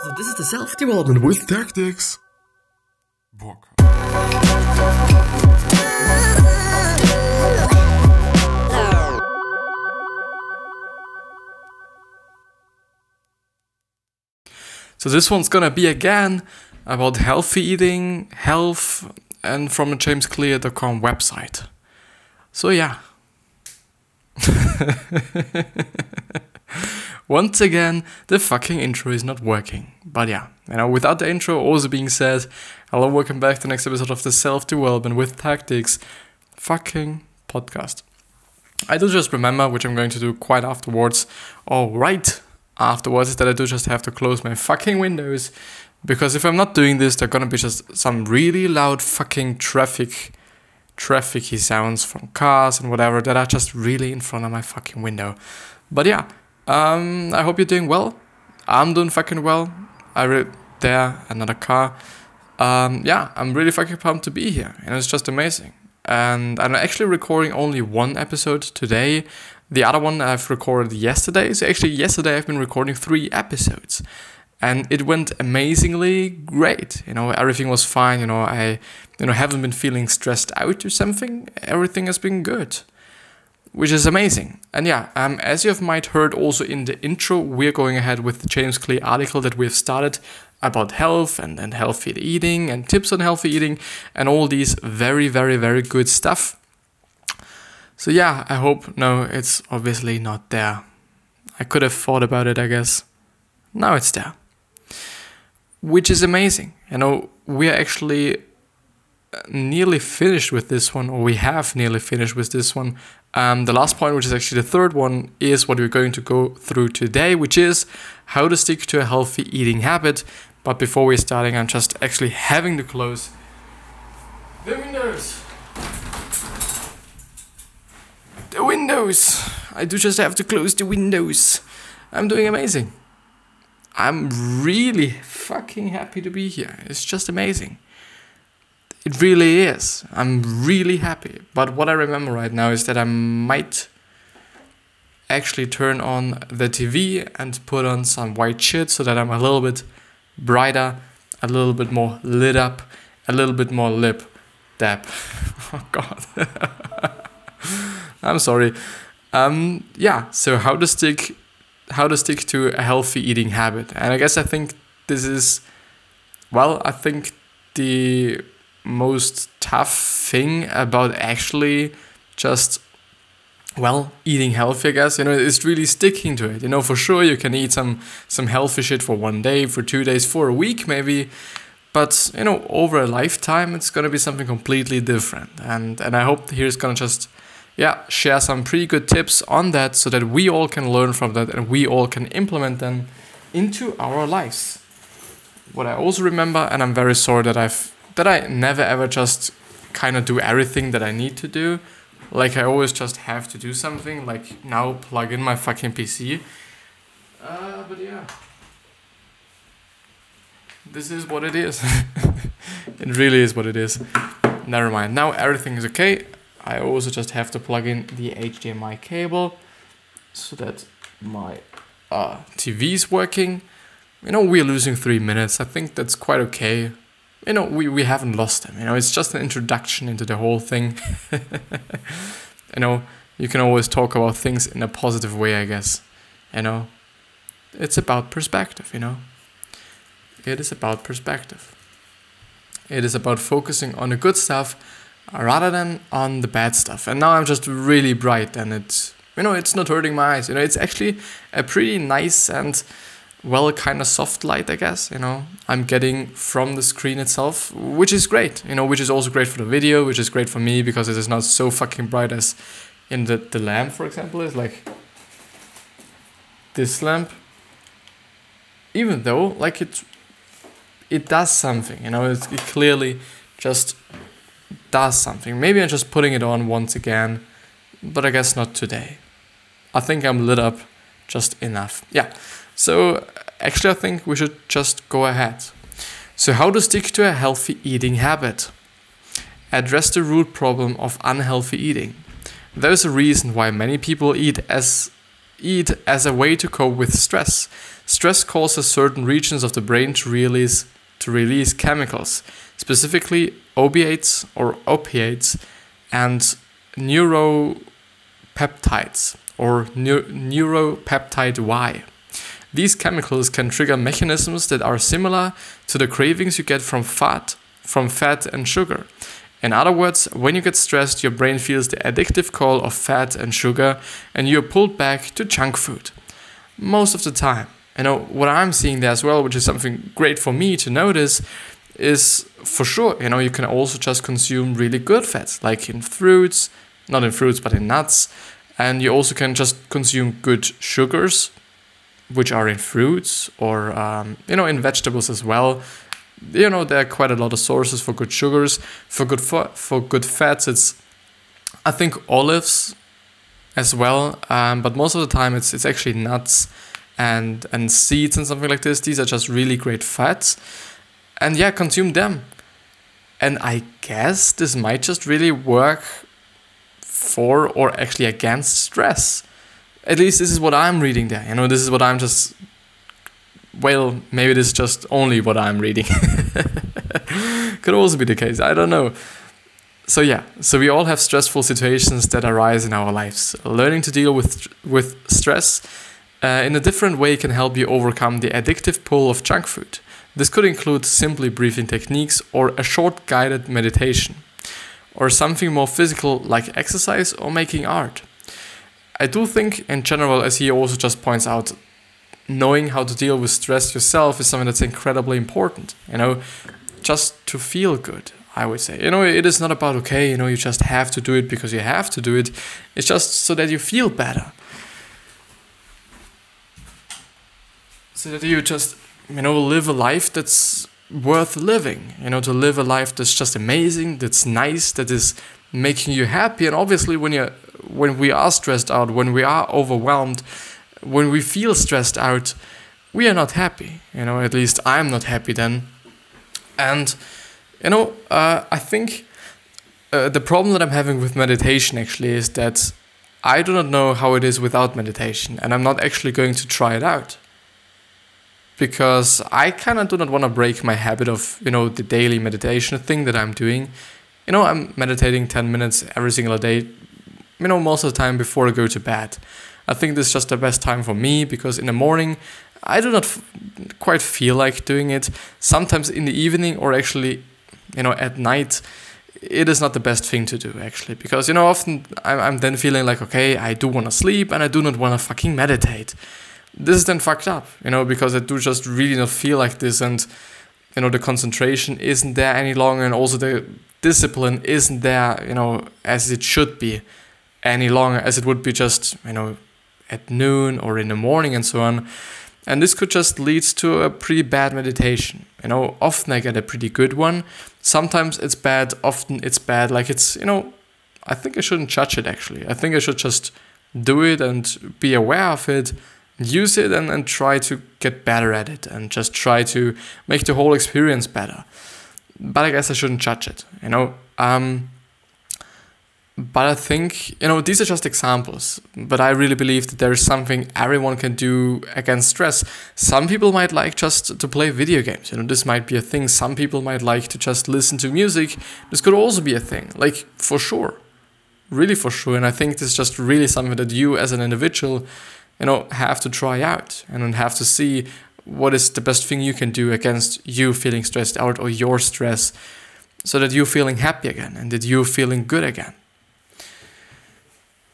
So this is the self-development with tactics. Bock. So this one's gonna be again about healthy eating, health, and from a jamesclear.com website. So yeah. Once again, the fucking intro is not working. But yeah, you know, without the intro also being said, hello, welcome back to the next episode of the Self Development with Tactics fucking podcast. I do just remember, which I'm going to do quite afterwards, or right afterwards, is that I do just have to close my fucking windows. Because if I'm not doing this, there are gonna be just some really loud fucking traffic, trafficy sounds from cars and whatever that are just really in front of my fucking window. But yeah, um, I hope you're doing well. I'm doing fucking well. I read there another car. Um, yeah, I'm really fucking pumped to be here, and it's just amazing. And I'm actually recording only one episode today. The other one I've recorded yesterday. So actually, yesterday I've been recording three episodes, and it went amazingly great. You know, everything was fine. You know, I, you know, haven't been feeling stressed out or something. Everything has been good which is amazing. And yeah, um, as you have might heard also in the intro, we're going ahead with the James Clear article that we've started about health and, and healthy eating and tips on healthy eating and all these very, very, very good stuff. So yeah, I hope, no, it's obviously not there. I could have thought about it, I guess. Now it's there. Which is amazing. You know, we are actually nearly finished with this one, or we have nearly finished with this one. Um, the last point, which is actually the third one, is what we're going to go through today, which is how to stick to a healthy eating habit. But before we're starting, I'm just actually having to close the windows. The windows! I do just have to close the windows. I'm doing amazing. I'm really fucking happy to be here. It's just amazing. It really is. I'm really happy. But what I remember right now is that I might actually turn on the TV and put on some white shit so that I'm a little bit brighter, a little bit more lit up, a little bit more lip dab. oh god. I'm sorry. Um, yeah, so how to stick how to stick to a healthy eating habit. And I guess I think this is well, I think the most tough thing about actually just well eating healthy i guess you know it's really sticking to it. You know for sure you can eat some some healthy shit for one day for two days for a week maybe but you know over a lifetime it's going to be something completely different. And and i hope here's going to just yeah share some pretty good tips on that so that we all can learn from that and we all can implement them into our lives. What i also remember and i'm very sorry that i've that I never ever just kind of do everything that I need to do. Like I always just have to do something. Like now, plug in my fucking PC. Uh, but yeah, this is what it is. it really is what it is. Never mind. Now everything is okay. I also just have to plug in the HDMI cable so that my uh, TV is working. You know, we're losing three minutes. I think that's quite okay you know, we, we haven't lost them. You know, it's just an introduction into the whole thing. you know, you can always talk about things in a positive way, I guess. You know, it's about perspective, you know. It is about perspective. It is about focusing on the good stuff rather than on the bad stuff. And now I'm just really bright and it's, you know, it's not hurting my eyes. You know, it's actually a pretty nice and well kind of soft light i guess you know? I'm getting from the screen itself which is great you know which is also great for the video which is great for me because it is not so fucking bright as in the the lamp for example is like this lamp. Even though like it it does something you know? It clearly just does something. Maybe i'm just putting it on once again but i guess not today. I think i'm lit up just enough. Yeah so actually, I think we should just go ahead. So, how to stick to a healthy eating habit? Address the root problem of unhealthy eating. There's a reason why many people eat as eat as a way to cope with stress. stress causes certain regions of the brain to release to release chemicals, specifically opiates or opiates and neuropeptides or neu- neuropeptide Y. These chemicals can trigger mechanisms that are similar to the cravings you get from fat, from fat and sugar. In other words, when you get stressed, your brain feels the addictive call of fat and sugar, and you're pulled back to junk food. Most of the time. You know, what I'm seeing there as well, which is something great for me to notice, is for sure, you know, you can also just consume really good fats, like in fruits, not in fruits, but in nuts. And you also can just consume good sugars, which are in fruits or, um, you know, in vegetables as well. You know there are quite a lot of sources for good sugars for good for, for good fats. It's i think olives as well um, but most of the time it's it's actually nuts and and seeds and something like this. These are just really great fats. And yeah consume them. And i guess this might just really work for or actually against stress at least this is what i'm reading there you know this is what i'm just well, maybe this is just only what I'm reading. Could also be the case. I don't know. So yeah, so we all have stressful situations that arise in our lives. Learning to deal with with stress uh, in a different way can help you overcome the addictive pull of junk food. This could include simply breathing techniques or a short guided meditation, or something more physical like exercise or making art. I do think, in general, as he also just points out, knowing how to deal with stress yourself is something that's incredibly important. You know, just to feel good, I would say. You know, it is not about, okay, you know, you just have to do it because you have to do it. It's just so that you feel better. So that you just, you know, live a life that's worth living. You know, to live a life that's just amazing, that's nice, that is making you happy. And obviously, when you when we are stressed out, when we are overwhelmed, when we feel stressed out, we are not happy. You know, at least I'm not happy then. And, you know, uh, I think uh, the problem that I'm having with meditation actually is that I do not know how it is without meditation, and I'm not actually going to try it out. Because I kind of do not want to break my habit of, you know, the daily meditation thing that I'm doing. You know, I'm meditating 10 minutes every single day, you know, most of the time before I go to bed. I think this is just the best time for me because in the morning I do not f- quite feel like doing it. Sometimes in the evening or actually, you know, at night, it is not the best thing to do actually because you know often I'm, I'm then feeling like okay I do want to sleep and I do not want to fucking meditate. This is then fucked up, you know, because I do just really not feel like this and you know the concentration isn't there any longer and also the discipline isn't there, you know, as it should be any longer as it would be just, you know, at noon or in the morning and so on. And this could just lead to a pretty bad meditation. You know, often I get a pretty good one. Sometimes it's bad, often it's bad. Like it's, you know, I think I shouldn't judge it actually. I think I should just do it and be aware of it, use it and, and try to get better at it and just try to make the whole experience better. But I guess I shouldn't judge it, you know. Um, but I think, you know, these are just examples. But I really believe that there is something everyone can do against stress. Some people might like just to play video games. You know, this might be a thing. Some people might like to just listen to music. This could also be a thing. Like, for sure. Really for sure. And I think this is just really something that you as an individual, you know, have to try out and have to see what is the best thing you can do against you feeling stressed out or your stress so that you're feeling happy again and that you're feeling good again.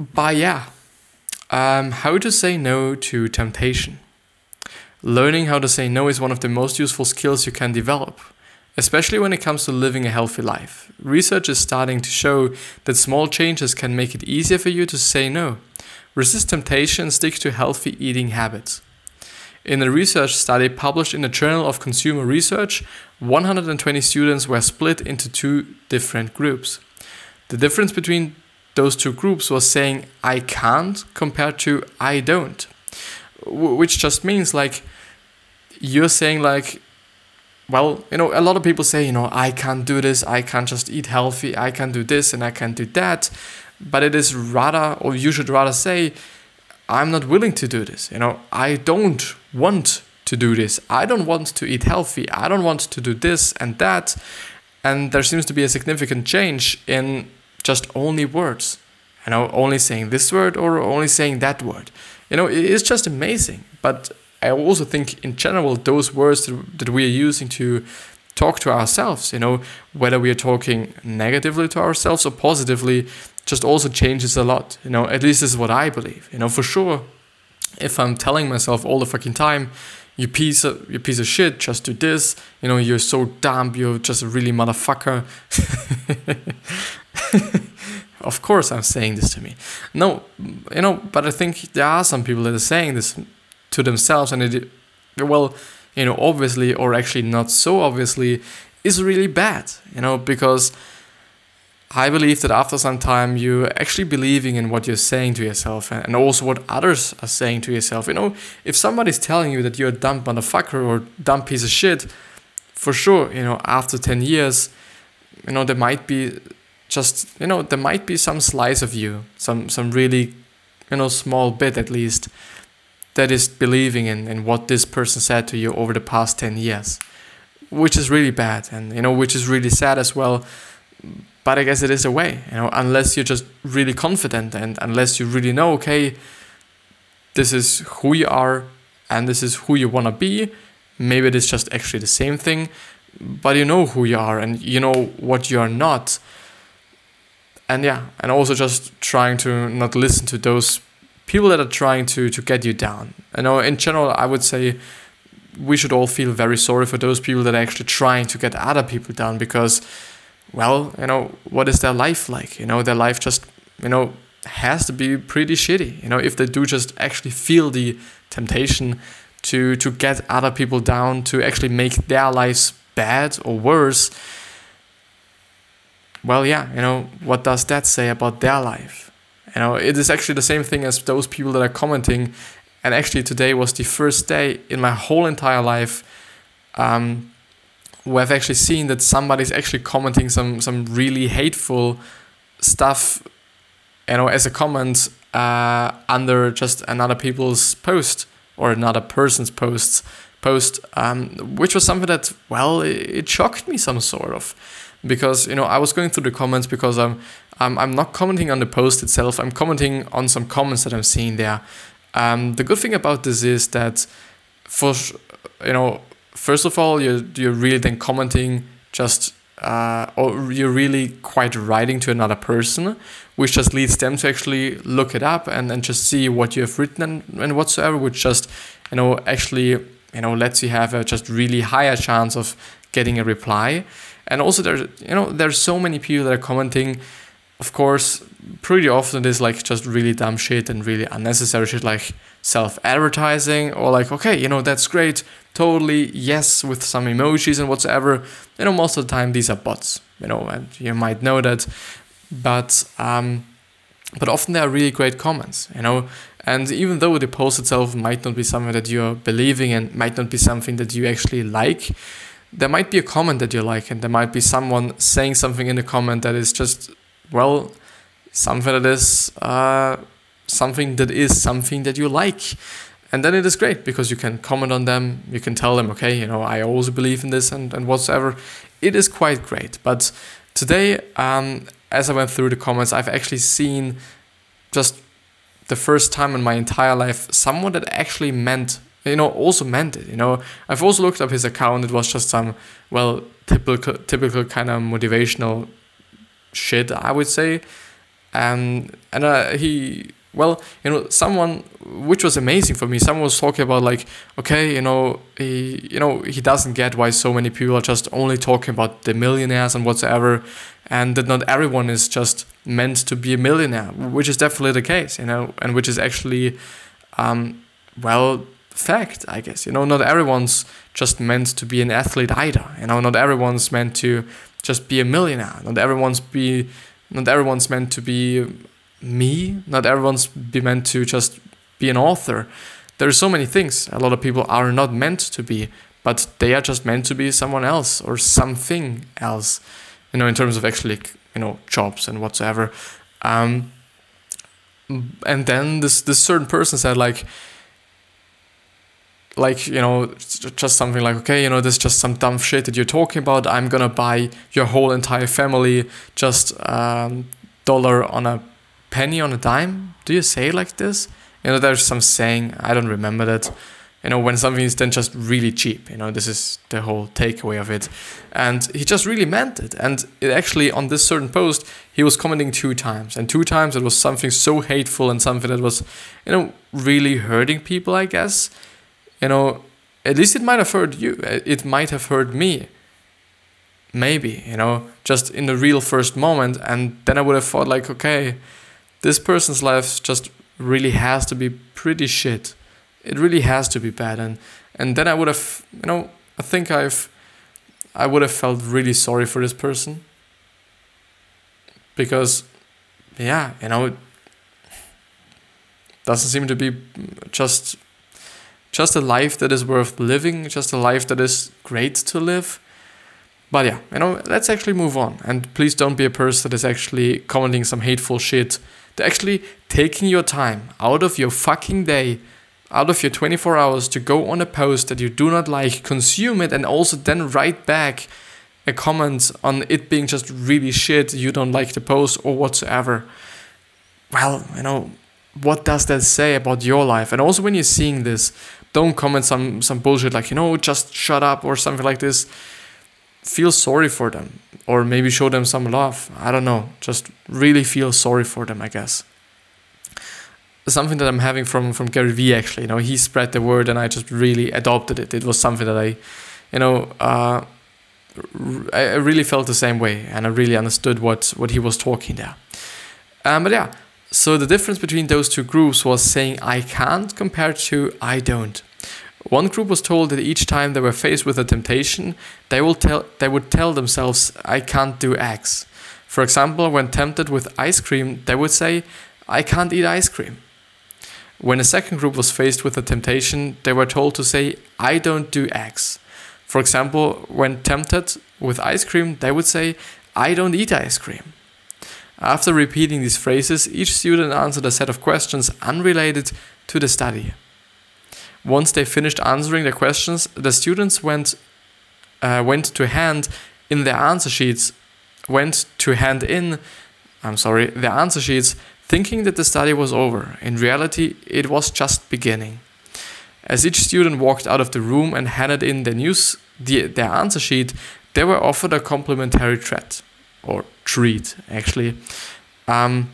But yeah, um, how to say no to temptation. Learning how to say no is one of the most useful skills you can develop, especially when it comes to living a healthy life. Research is starting to show that small changes can make it easier for you to say no. Resist temptation stick to healthy eating habits. In a research study published in the Journal of Consumer Research, 120 students were split into two different groups. The difference between those two groups was saying I can't compared to I don't, which just means like you're saying like well, you know, a lot of people say, you know, I can't do this, I can't just eat healthy, I can do this and I can't do that. But it is rather, or you should rather say, I'm not willing to do this. You know, I don't want to do this. I don't want to eat healthy. I don't want to do this and that. And there seems to be a significant change in just only words. You know, only saying this word or only saying that word. You know, it's just amazing. But I also think, in general, those words that we are using to talk to ourselves, you know, whether we are talking negatively to ourselves or positively, just also changes a lot. You know, at least this is what I believe. You know, for sure, if I'm telling myself all the fucking time, you piece of you piece of shit, just do this. You know, you're so dumb. You're just a really motherfucker. of course, I'm saying this to me. No, you know, but I think there are some people that are saying this to themselves, and it, well, you know, obviously, or actually not so obviously, is really bad. You know, because I believe that after some time you're actually believing in what you're saying to yourself and also what others are saying to yourself. You know, if somebody's telling you that you're a dumb motherfucker or dumb piece of shit, for sure, you know, after 10 years, you know, there might be just, you know, there might be some slice of you, some some really, you know, small bit at least, that is believing in, in what this person said to you over the past 10 years. Which is really bad and you know, which is really sad as well but I guess it is a way, you know, unless you're just really confident and unless you really know, okay, this is who you are and this is who you want to be. Maybe it is just actually the same thing, but you know who you are and you know what you are not. And yeah, and also just trying to not listen to those people that are trying to to get you down. You know, in general, I would say we should all feel very sorry for those people that are actually trying to get other people down because well, you know, what is their life like? You know, their life just, you know, has to be pretty shitty. You know, if they do just actually feel the temptation to to get other people down, to actually make their lives bad or worse. Well, yeah, you know, what does that say about their life? You know, it is actually the same thing as those people that are commenting. And actually, today was the first day in my whole entire life um, we have actually seen that somebody's actually commenting some some really hateful stuff, you know, as a comment uh, under just another people's post or another person's posts post, um, which was something that well, it, it shocked me some sort of because you know I was going through the comments because I'm I'm, I'm not commenting on the post itself. I'm commenting on some comments that I'm seeing there. Um, the good thing about this is that for you know first of all, you're, you're really then commenting just, uh, or you're really quite writing to another person, which just leads them to actually look it up and, and just see what you have written and, and whatsoever, which just, you know, actually, you know, lets you have a just really higher chance of getting a reply. And also there's, you know, there's so many people that are commenting, of course, pretty often it is like just really dumb shit and really unnecessary shit like self-advertising or like okay you know that's great totally yes with some emojis and whatsoever you know most of the time these are bots you know and you might know that but um but often they are really great comments you know? And even though the post itself might not be something that you're believing and might not be something that you actually like there might be a comment that you like and there might be someone saying something in the comment that is just well something that is uh, something that is something that you like. And then it is great because you can comment on them. You can tell them okay you know i also believe in this and, and whatsoever. It is quite great. But today um, as i went through the comments i've actually seen just the first time in my entire life someone that actually meant you know also meant it you know. I've also looked up his account. It was just some well typical typical kind of motivational shit i would say. And um, and uh, he well you know someone which was amazing for me someone was talking about like okay you know he you know he doesn't get why so many people are just only talking about the millionaires and whatsoever and that not everyone is just meant to be a millionaire which is definitely the case you know and which is actually um, well fact i guess you know not everyone's just meant to be an athlete either you know not everyone's meant to just be a millionaire not everyone's be not everyone's meant to be me. Not everyone's be meant to just be an author. There are so many things a lot of people are not meant to be, but they are just meant to be someone else or something else. You know, in terms of actually, you know, jobs and whatsoever. Um, and then this this certain person said like, like you know just something like okay you know this is just some dumb shit that you're talking about. I'm gonna buy your whole entire family just um, dollar on a penny on a dime. Do you say like this? You know there's some saying i don't remember that you know when something is then just really cheap you know this is the whole takeaway of it. And he just really meant it. And it actually on this certain post he was commenting two times. And two times it was something so hateful and something that was you know really hurting people i guess you know, at least it might have hurt you. It might have hurt me. Maybe, you know, just in the real first moment. And then I would have thought, like, okay, this person's life just really has to be pretty shit. It really has to be bad. And, and then I would have, you know, I think I've, I would have felt really sorry for this person. Because, yeah, you know, it doesn't seem to be just just a life that is worth living, just a life that is great to live. But yeah, you know, let's actually move on. And please don't be a person that is actually commenting some hateful shit. They're actually taking your time out of your fucking day, out of your 24 hours to go on a post that you do not like, consume it, and also then write back a comment on it being just really shit, you don't like the post or whatsoever. Well, you know, what does that say about your life? And also when you're seeing this, don't comment some some bullshit like you know just shut up or something like this. Feel sorry for them or maybe show them some love. I don't know. Just really feel sorry for them i guess. Something that i'm having from from gary vee actually you know he spread the word and i just really adopted it. It was something that i you know uh, I really felt the same way and I really understood what, what he was talking there. Um, but yeah, so the difference between those two groups was saying I can't compared to I don't. One group was told that each time they were faced with a temptation, they will tell they would tell themselves I can't do X. For example, when tempted with ice cream, they would say I can't eat ice cream. When a second group was faced with a temptation, they were told to say I don't do X. For example, when tempted with ice cream, they would say I don't eat ice cream. After repeating these phrases, each student answered a set of questions unrelated to the study. Once they finished answering the questions, the students went uh, went to hand in their answer sheets went to hand in I'm sorry, their answer sheets thinking that the study was over. In reality, it was just beginning. As each student walked out of the room and handed in their news, the, their answer sheet, they were offered a complimentary treat or treat actually. Um,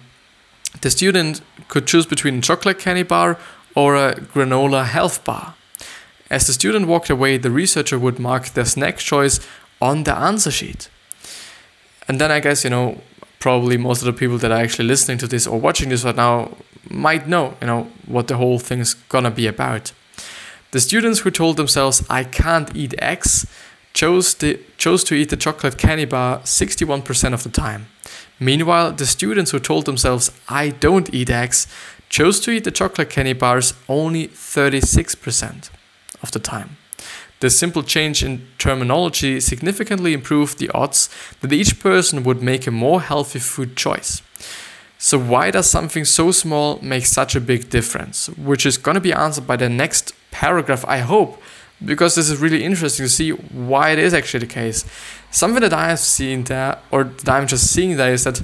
the student could choose between a chocolate candy bar or a granola health bar. As the student walked away, the researcher would mark their snack choice on the answer sheet. And then I guess, you know, probably most of the people that are actually listening to this or watching this right now might know, you know, what the whole thing's gonna be about. The students who told themselves, I can't eat X, chose, the, chose to eat the chocolate candy bar 61% of the time. Meanwhile, the students who told themselves, I don't eat eggs, chose to eat the chocolate candy bars only 36% of the time. The simple change in terminology significantly improved the odds that each person would make a more healthy food choice. So, why does something so small make such a big difference? Which is going to be answered by the next paragraph, I hope, because this is really interesting to see why it is actually the case. Something that I have seen there, or that I'm just seeing there, is that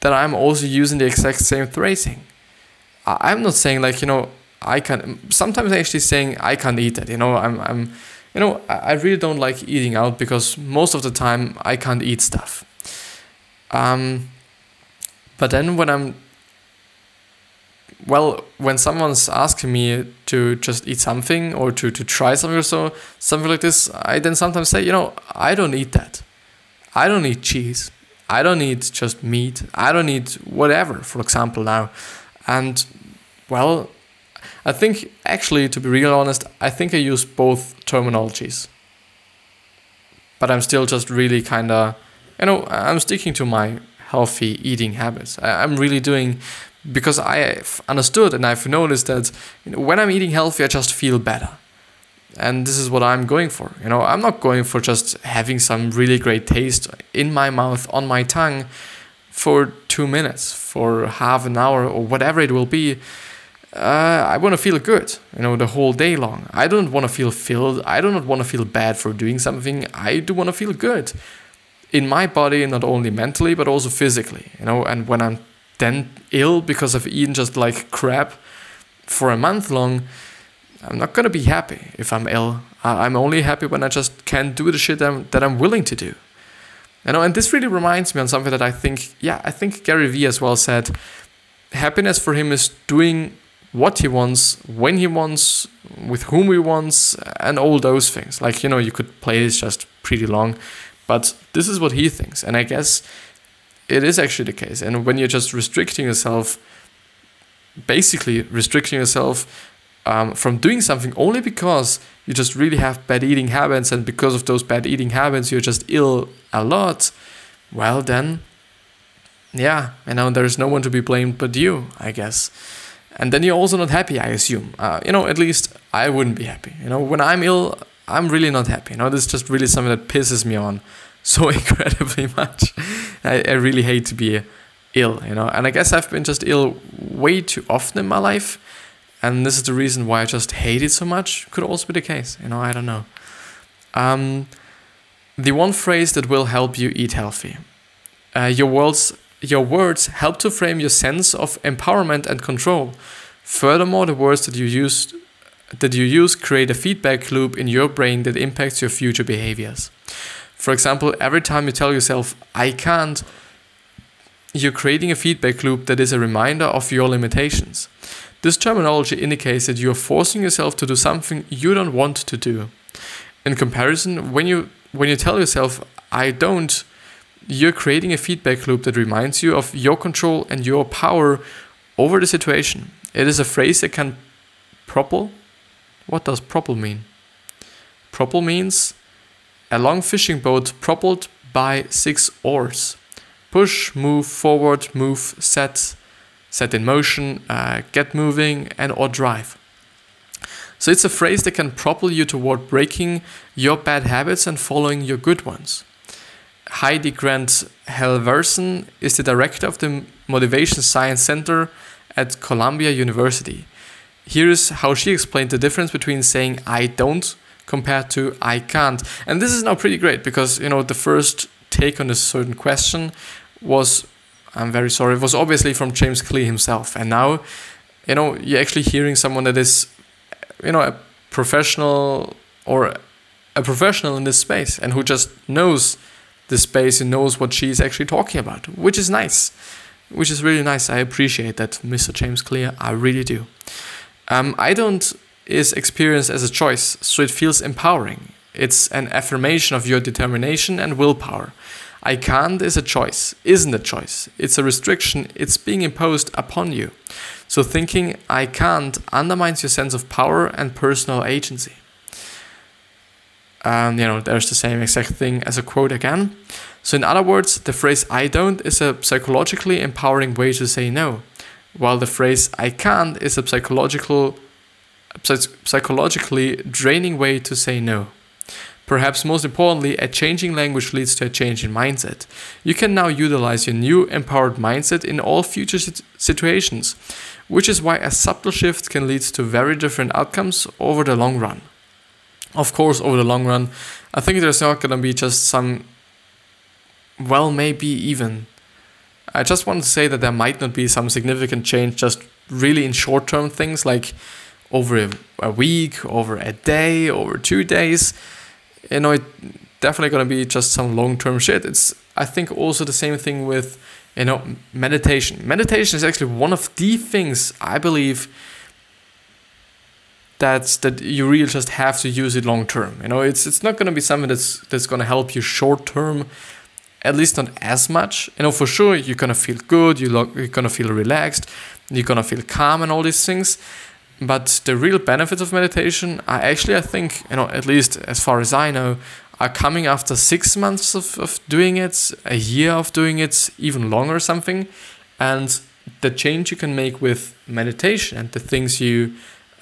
that I'm also using the exact same phrasing. I'm not saying like you know I can. Sometimes I'm actually saying I can't eat that. You know I'm I'm you know I really don't like eating out because most of the time I can't eat stuff. Um, but then when I'm well, when someone's asking me to just eat something or to, to try something or so, something like this, I then sometimes say, you know, I don't eat that. I don't eat cheese. I don't eat just meat. I don't eat whatever, for example, now. And, well, I think, actually, to be real honest, I think I use both terminologies. But I'm still just really kind of, you know, I'm sticking to my healthy eating habits. I'm really doing because I've understood and I've noticed that you know, when I'm eating healthy, I just feel better. And this is what I'm going for. You know, I'm not going for just having some really great taste in my mouth, on my tongue for two minutes, for half an hour, or whatever it will be. uh, I want to feel good, you know, the whole day long. I don't want to feel filled. I do not want to feel bad for doing something. I do want to feel good in my body, not only mentally, but also physically, you know. And when I'm then ill because I've eaten just like crap for a month long, I'm not to be happy if I'm ill. I'm only happy when I just can't do the shit that I'm, that I'm willing to do. You know, and this really reminds me on something that I think, yeah, I think Gary Vee as well said happiness for him is doing what he wants, when he wants, with whom he wants, and all those things. Like, you know, you could play this just pretty long, but this is what he thinks. And I guess it is actually the case. And when you're just restricting yourself, basically restricting yourself um, from doing something only because you just really have bad eating habits, and because of those bad eating habits, you're just ill a lot, well, then, yeah, you know, there's no one to be blamed but you, I guess. And then you're also not happy, I assume. Uh, you know, at least I wouldn't be happy. You know, when I'm ill, I'm really not happy. You know, this is just really something that pisses me on so incredibly much. I, I really hate to be ill, you know, and I guess I've been just ill way too often in my life and this is the reason why I just hate it so much. Could also be the case, you know, I don't know. Um, the one phrase that will help you eat healthy. Uh, your words, your words help to frame your sense of empowerment and control. Furthermore, the words that you use that you use create a feedback loop in your brain that impacts your future behaviors. For example, every time you tell yourself "I can't," you're creating a feedback loop that is a reminder of your limitations. This terminology indicates that you are forcing yourself to do something you don't want to do. In comparison, when you when you tell yourself I don't, you're creating a feedback loop that reminds you of your control and your power over the situation. It is a phrase that can propel. What does propel mean? Propel means a long fishing boat propelled by six oars. Push, move, forward, move, set, set in motion, uh, get moving, and or drive. So it's a phrase that can propel you toward breaking your bad habits and following your good ones. Heidi Grant Halvorson is the director of the Motivation Science Center at Columbia University. Here is how she explained the difference between saying I don't compared to I can't. And this is now pretty great because you know the first take on a certain question was I'm very sorry. It was obviously from James Clear himself. And now, you know, you're actually hearing someone that is, you know, a professional or a professional in this space and who just knows the space and knows what she's actually talking about, which is nice. Which is really nice. I appreciate that, Mr. James Clear. I really do. Um, I don't is experienced as a choice, so it feels empowering. It's an affirmation of your determination and willpower. I can't is a choice, isn't a choice. It's a restriction, it's being imposed upon you. So thinking I can't undermines your sense of power and personal agency. And you know, there's the same exact thing as a quote again. So, in other words, the phrase I don't is a psychologically empowering way to say no, while the phrase I can't is a psychological, psychologically draining way to say no. Perhaps most importantly, a changing language leads to a change in mindset. You can now utilize your new empowered mindset in all future situations, which is why a subtle shift can lead to very different outcomes over the long run. Of course, over the long run, I think there's not going to be just some, well, maybe even. I just want to say that there might not be some significant change just really in short term things like over a, week, over a day, over two days you know, it definitely gonna be just some long term shit. It's I think also the same thing with you know meditation. Meditation is actually one of the things I believe that that you really just have to use it long term. You know, it's it's not gonna be something that's that's gonna help you short term. At least not as much. You know, for sure you're gonna feel good. You lo- you're gonna feel relaxed. You're gonna feel calm and all these things but the real benefits of meditation are actually, I think, you know, at least as far as I know, are coming after six months of, of doing it, a year of doing it, even longer something. And the change you can make with meditation and the things you,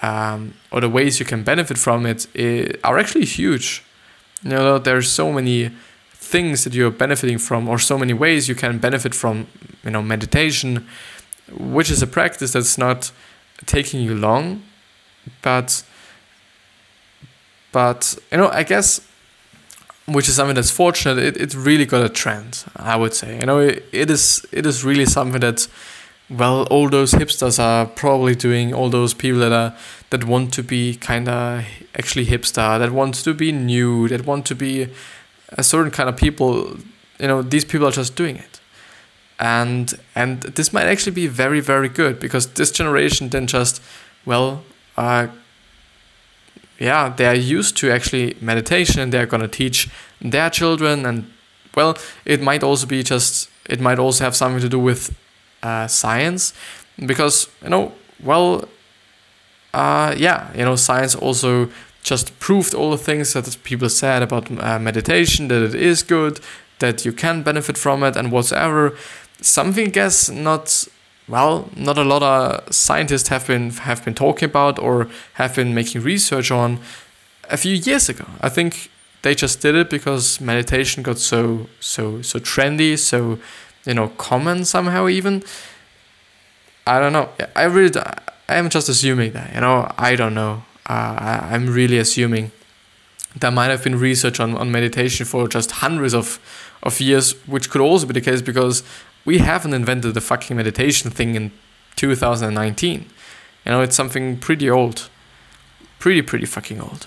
um, or the ways you can benefit from it eh, are actually huge. You know, there's so many things that you're benefiting from, or so many ways you can benefit from, you know, meditation, which is a practice that's not taking you long, but but you know, I guess which is something that's fortunate. It, it really got a trend, I would say. You know, it, it is it is really something that well, all those hipsters are probably doing. All those people that are that want to be kind of actually hipster, that want to be new, that want to be a certain kind of people. You know, these people are just doing it, and and this might actually be very very good because this generation then just well. Uh, yeah, they are used to actually meditation and they're gonna teach their children and well, it might also be just it might also have something to do with uh, science because you know well uh, yeah you know science also just proved all the things that people said about uh, meditation that it is good that you can benefit from it and whatsoever something I guess not well, not a lot of scientists have been have been talking about or have been making research on a few years ago. I think they just did it because meditation got so so so trendy, so you know common somehow even. I don't know. I really I am just assuming that you know I don't know. Uh, I, I'm really assuming there might have been research on, on meditation for just hundreds of, of years, which could also be the case because we haven't invented the fucking meditation thing in 2019. You know, it's something pretty old. Pretty, pretty fucking old.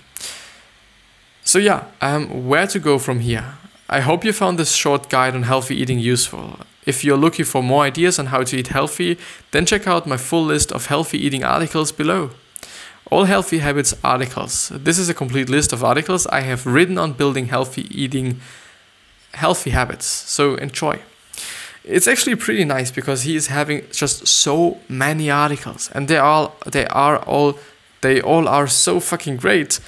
So, yeah, um, where to go from here? I hope you found this short guide on healthy eating useful. If you're looking for more ideas on how to eat healthy, then check out my full list of healthy eating articles below. All Healthy Habits articles. This is a complete list of articles I have written on building healthy eating healthy habits. So enjoy it's actually pretty nice because he is having just so many articles. And they all they are all they all are so fucking great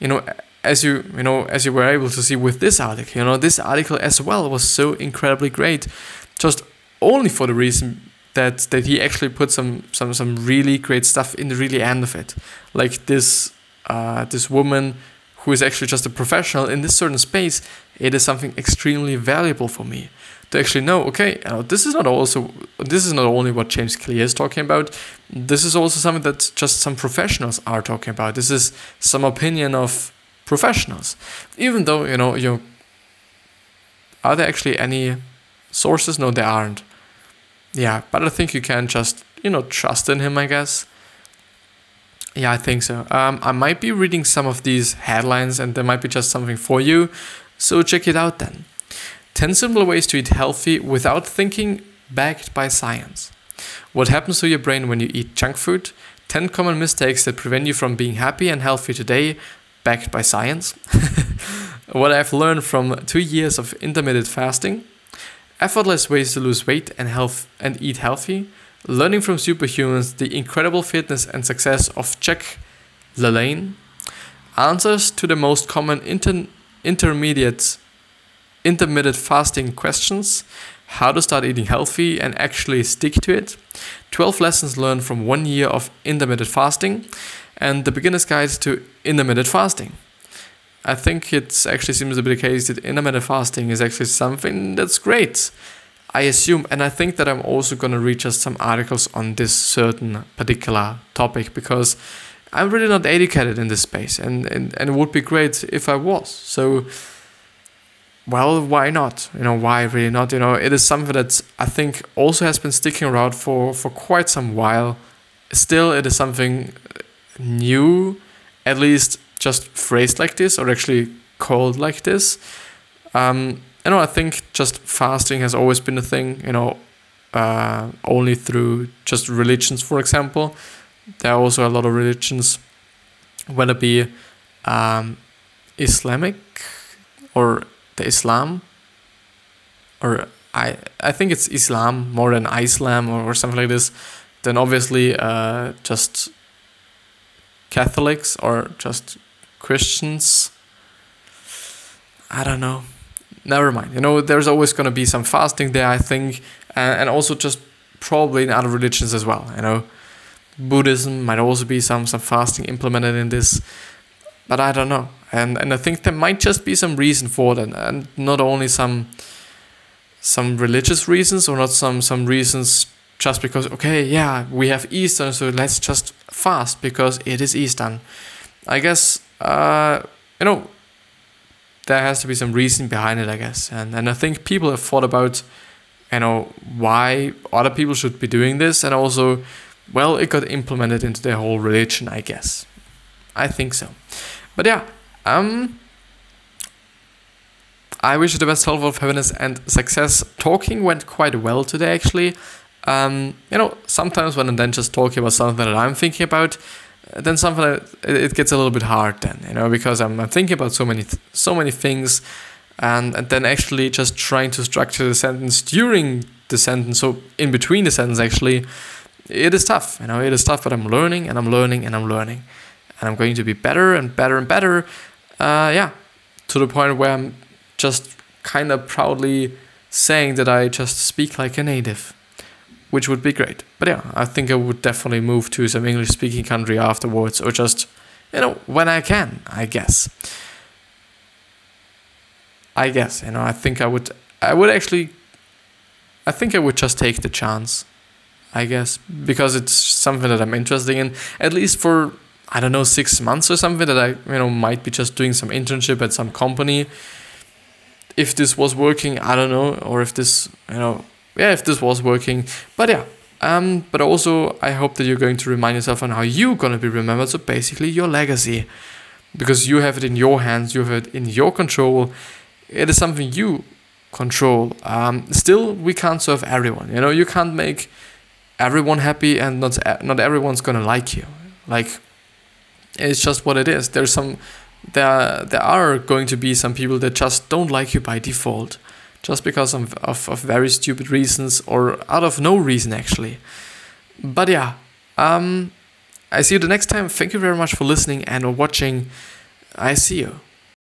you know as you you know as you were able to see with this article. You know this article as well was so incredibly great just only for the reason that that he actually put some some some really great stuff in the really end of it. Like this uh, this woman who is actually just a professional in this certain space it is something extremely valuable for me to actually know, okay, uh, this is not also this is not only what James Clear is talking about. This is also something that just some professionals are talking about. This is some opinion of professionals, even though you know you. Are there actually any sources? No, there aren't. Yeah, but I think you can just you know trust in him. I guess. Yeah, I think so. Um, I might be reading some of these headlines, and there might be just something for you. So check it out then. 10 simple ways to eat healthy without thinking, backed by science. What happens to your brain when you eat junk food? 10 common mistakes that prevent you from being happy and healthy today, backed by science. what I've learned from two years of intermittent fasting. Effortless ways to lose weight and health and eat healthy. Learning from superhumans the incredible fitness and success of Jack LaLanne. Answers to the most common inter- intermediate intermittent fasting questions, how to start eating healthy and actually stick to it, 12 lessons learned from one year of intermittent fasting, and the beginner's guide to intermittent fasting. I think it actually seems to be the case that intermittent fasting is actually something that's great. I assume, and I think that I'm also going to read just some articles on this certain particular topic because I'm really not educated in this space, and, and, and it would be great if I was. So, well, why not? You know, why really not? You know, it is something that I think also has been sticking around for, for quite some while. Still, it is something new, at least just phrased like this, or actually called like this. Um, you know, I think just fasting has always been a thing, you know, uh, only through just religions, for example. There are also a lot of religions, whether it be um, Islamic or the Islam, or I I think it's Islam more than Islam or, or something like this, then obviously uh, just Catholics or just Christians. I don't know. Never mind. You know, there's always going to be some fasting there, I think, and, and also just probably in other religions as well. You know, Buddhism might also be some some fasting implemented in this, but I don't know and and I think there might just be some reason for that, and not only some some religious reasons or not some some reasons just because okay yeah we have Easter so let's just fast because it is Easter. I guess uh, you know there has to be some reason behind it I guess and and I think people have thought about you know why other people should be doing this and also well it got implemented into their whole religion I guess. I think so. But yeah, um I wish you the best health of happiness and success. Talking went quite well today, actually. Um, you know, sometimes when I'm then just talking about something that I'm thinking about, then something that it gets a little bit hard. Then you know, because I'm, I'm thinking about so many so many things, and and then actually just trying to structure the sentence during the sentence, so in between the sentence, actually, it is tough. You know, it is tough, but I'm learning and I'm learning and I'm learning, and I'm going to be better and better and better. Uh, yeah, to the point where I'm just kind of proudly saying that I just speak like a native, which would be great. But yeah, I think I would definitely move to some English speaking country afterwards, or just, you know, when I can, I guess. I guess, you know, I think I would, I would actually, I think I would just take the chance, I guess, because it's something that I'm interested in, at least for, I don't know, six months or something that I, you know, might be just doing some internship at some company if this was working, I don't know, or if this, you know, yeah, if this was working. But yeah, um, but also I hope that you're going to remind yourself on how you're gonna be remembered. So basically, your legacy, because you have it in your hands, you have it in your control. It is something you control. Um, still, we can't serve everyone. You know, you can't make everyone happy, and not not everyone's gonna like you. Like, it's just what it is. There's some there there are going to be some people that just don't like you by default just because of, of, of very stupid reasons or out of no reason actually. But yeah um i see you the next time. Thank you very much for listening and watching. I see you